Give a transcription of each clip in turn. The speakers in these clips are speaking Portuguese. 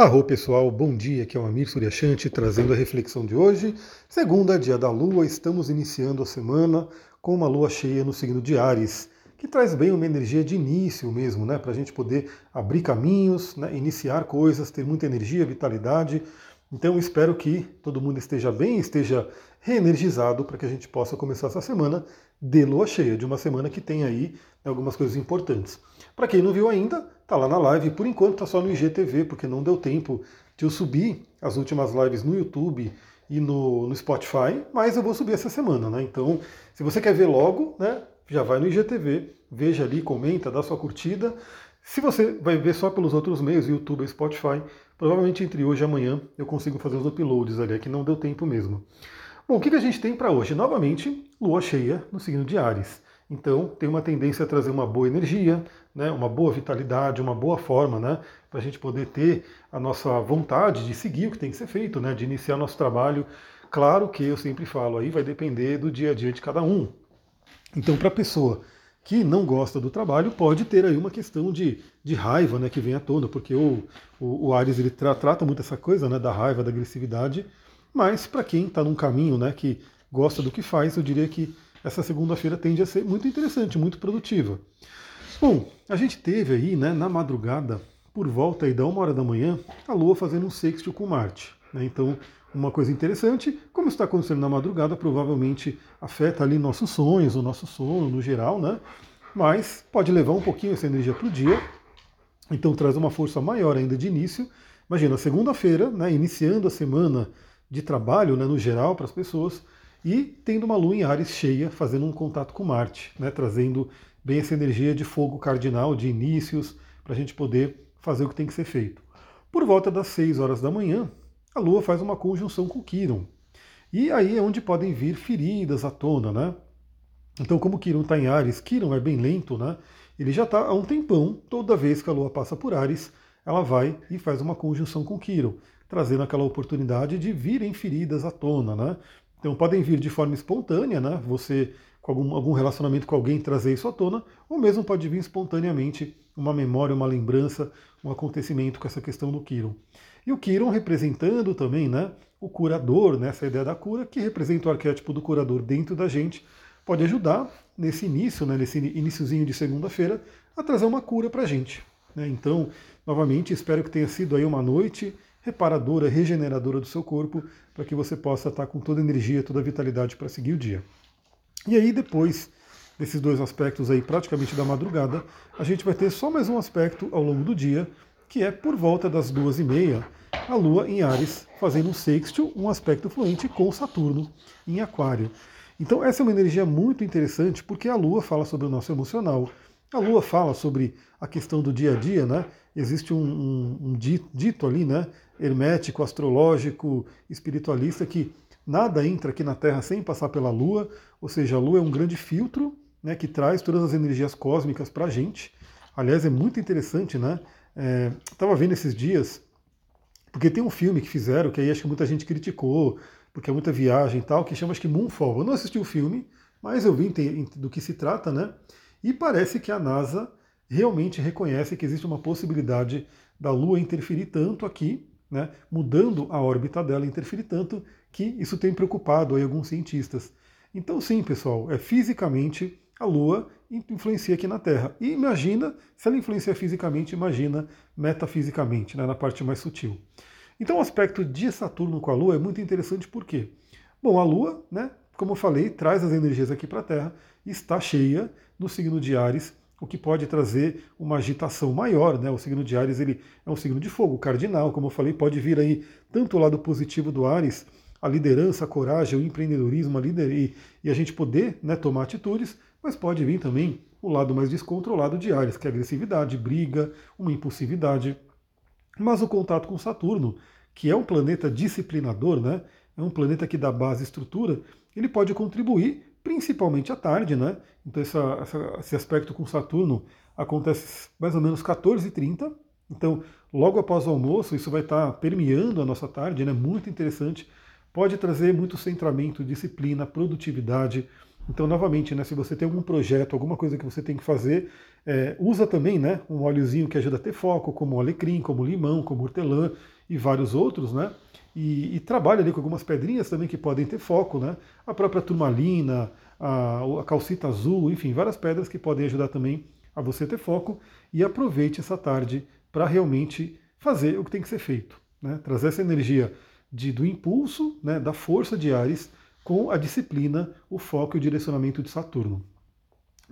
Arro pessoal, bom dia, aqui é o Amir Suryashanti trazendo a reflexão de hoje. Segunda, dia da Lua, estamos iniciando a semana com uma lua cheia no signo de Ares, que traz bem uma energia de início mesmo, né? Para a gente poder abrir caminhos, né? iniciar coisas, ter muita energia, vitalidade. Então espero que todo mundo esteja bem, esteja reenergizado para que a gente possa começar essa semana de lua cheia, de uma semana que tem aí algumas coisas importantes. Para quem não viu ainda, tá lá na live, por enquanto tá só no IGTV, porque não deu tempo de eu subir as últimas lives no YouTube e no, no Spotify, mas eu vou subir essa semana, né? Então, se você quer ver logo, né, já vai no IGTV, veja ali, comenta, dá sua curtida. Se você vai ver só pelos outros meios, YouTube e Spotify, provavelmente entre hoje e amanhã eu consigo fazer os uploads ali, é que não deu tempo mesmo. Bom, o que a gente tem para hoje? Novamente, lua cheia no signo de Ares. Então, tem uma tendência a trazer uma boa energia, né, uma boa vitalidade, uma boa forma, né, para a gente poder ter a nossa vontade de seguir o que tem que ser feito, né, de iniciar nosso trabalho. Claro que eu sempre falo, aí vai depender do dia a dia de cada um. Então, para a pessoa que não gosta do trabalho, pode ter aí uma questão de, de raiva né, que vem à tona, porque o, o, o Ares ele tra trata muito essa coisa né, da raiva, da agressividade, mas para quem está num caminho né, que gosta do que faz, eu diria que essa segunda-feira tende a ser muito interessante, muito produtiva. Bom, a gente teve aí, né, na madrugada, por volta aí da uma hora da manhã, a Lua fazendo um sexto com Marte. Né? Então, uma coisa interessante, como está acontecendo na madrugada, provavelmente afeta ali nossos sonhos, o nosso sono no geral, né? Mas pode levar um pouquinho essa energia para o dia, então traz uma força maior ainda de início. Imagina, segunda-feira, né, iniciando a semana de trabalho né, no geral para as pessoas e tendo uma lua em Ares cheia, fazendo um contato com Marte, né, trazendo bem essa energia de fogo cardinal, de inícios, para a gente poder fazer o que tem que ser feito. Por volta das 6 horas da manhã, a Lua faz uma conjunção com Quiron. E aí é onde podem vir feridas à tona, né? Então, como Quiron está em Ares, Quiron é bem lento, né? Ele já está há um tempão, toda vez que a Lua passa por Ares, ela vai e faz uma conjunção com Quiron trazendo aquela oportunidade de virem feridas à tona, né? Então podem vir de forma espontânea, né? Você com algum, algum relacionamento com alguém trazer isso à tona, ou mesmo pode vir espontaneamente uma memória, uma lembrança, um acontecimento com essa questão do Kiron. E o Kiron representando também, né? O curador, né, essa ideia da cura, que representa o arquétipo do curador dentro da gente, pode ajudar nesse início, né, nesse iníciozinho de segunda-feira, a trazer uma cura para a gente. Né? Então, novamente, espero que tenha sido aí uma noite reparadora, regeneradora do seu corpo, para que você possa estar com toda a energia, toda a vitalidade para seguir o dia. E aí, depois desses dois aspectos aí, praticamente da madrugada, a gente vai ter só mais um aspecto ao longo do dia, que é por volta das duas e meia, a Lua em Ares fazendo um sextil, um aspecto fluente com Saturno em Aquário. Então essa é uma energia muito interessante porque a Lua fala sobre o nosso emocional, a Lua fala sobre a questão do dia a dia, né? Existe um, um, um dito, ali, né? hermético, astrológico, espiritualista, que nada entra aqui na Terra sem passar pela Lua, ou seja, a Lua é um grande filtro né, que traz todas as energias cósmicas para a gente. Aliás, é muito interessante, né? Estava é, vendo esses dias, porque tem um filme que fizeram, que aí acho que muita gente criticou, porque é muita viagem e tal, que chama acho que Moonfall. Eu não assisti o filme, mas eu vi do que se trata, né? E parece que a NASA realmente reconhece que existe uma possibilidade da Lua interferir tanto aqui né, mudando a órbita dela, interferir tanto que isso tem preocupado aí alguns cientistas. Então, sim, pessoal, é fisicamente a Lua influencia aqui na Terra. E imagina, se ela influencia fisicamente, imagina metafisicamente, né, na parte mais sutil. Então, o aspecto de Saturno com a Lua é muito interessante por quê? Bom, a Lua, né, como eu falei, traz as energias aqui para a Terra, está cheia no signo de Ares, o que pode trazer uma agitação maior, né? O signo de Ares ele é um signo de fogo cardinal, como eu falei, pode vir aí tanto o lado positivo do Ares, a liderança, a coragem, o empreendedorismo, a lider... e, e a gente poder né, tomar atitudes, mas pode vir também o lado mais descontrolado de Ares, que é agressividade, briga, uma impulsividade. Mas o contato com Saturno, que é um planeta disciplinador, né? É um planeta que dá base e estrutura, ele pode contribuir principalmente à tarde, né? Então essa, essa, esse aspecto com Saturno acontece mais ou menos 14h30. Então, logo após o almoço, isso vai estar permeando a nossa tarde, né? Muito interessante. Pode trazer muito centramento, disciplina, produtividade. Então, novamente, né, se você tem algum projeto, alguma coisa que você tem que fazer, é, usa também né, um óleozinho que ajuda a ter foco, como alecrim, como limão, como hortelã e vários outros, né? E, e, trabalha ali com algumas pedrinhas também que podem ter foco, né? A própria turmalina, a, a calcita azul, enfim, várias pedras que podem ajudar também a você ter foco. E aproveite essa tarde para realmente fazer o que tem que ser feito, né? Trazer essa energia de, do impulso, né, da força de Ares com a disciplina, o foco e o direcionamento de Saturno.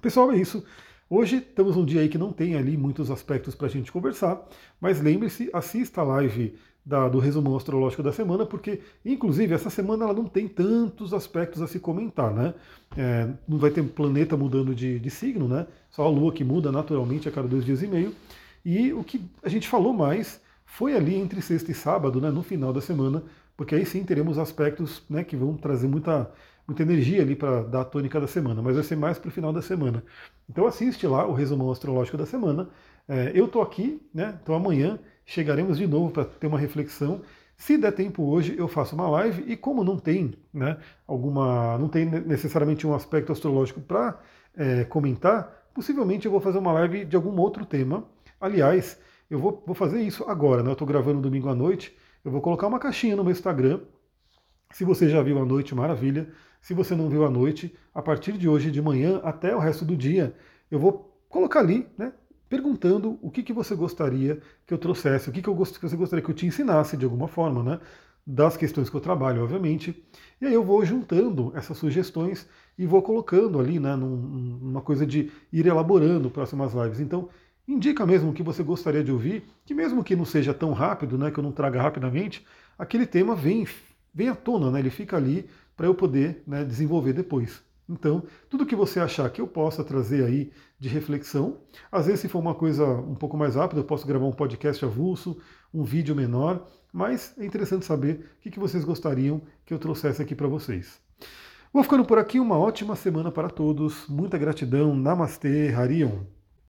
Pessoal, é isso. Hoje estamos num dia aí que não tem ali muitos aspectos para a gente conversar, mas lembre-se, assista a live da, do resumão astrológico da semana, porque, inclusive, essa semana ela não tem tantos aspectos a se comentar, né? É, não vai ter planeta mudando de, de signo, né? Só a Lua que muda naturalmente a cada dois dias e meio. E o que a gente falou mais foi ali entre sexta e sábado, né, no final da semana, porque aí sim teremos aspectos né, que vão trazer muita, muita energia ali para dar a tônica da semana, mas vai ser mais para o final da semana. Então assiste lá o resumão astrológico da semana. É, eu estou aqui, né? Então amanhã chegaremos de novo para ter uma reflexão. Se der tempo hoje, eu faço uma live e como não tem, né, alguma, não tem necessariamente um aspecto astrológico para é, comentar, possivelmente eu vou fazer uma live de algum outro tema. Aliás, eu vou, vou fazer isso agora, né? Eu estou gravando domingo à noite. Eu vou colocar uma caixinha no meu Instagram. Se você já viu à noite, maravilha. Se você não viu à noite, a partir de hoje de manhã até o resto do dia, eu vou colocar ali, né? Perguntando o que, que você gostaria que eu trouxesse, o que, que, eu gost... que você gostaria que eu te ensinasse de alguma forma, né? Das questões que eu trabalho, obviamente. E aí eu vou juntando essas sugestões e vou colocando ali, né? Num, numa coisa de ir elaborando próximas lives. Então, indica mesmo o que você gostaria de ouvir, que mesmo que não seja tão rápido, né, que eu não traga rapidamente, aquele tema vem, vem à tona, né, ele fica ali para eu poder né, desenvolver depois. Então, tudo que você achar que eu possa trazer aí de reflexão, às vezes se for uma coisa um pouco mais rápida, eu posso gravar um podcast avulso, um vídeo menor, mas é interessante saber o que vocês gostariam que eu trouxesse aqui para vocês. Vou ficando por aqui, uma ótima semana para todos, muita gratidão, Namastê, Harion.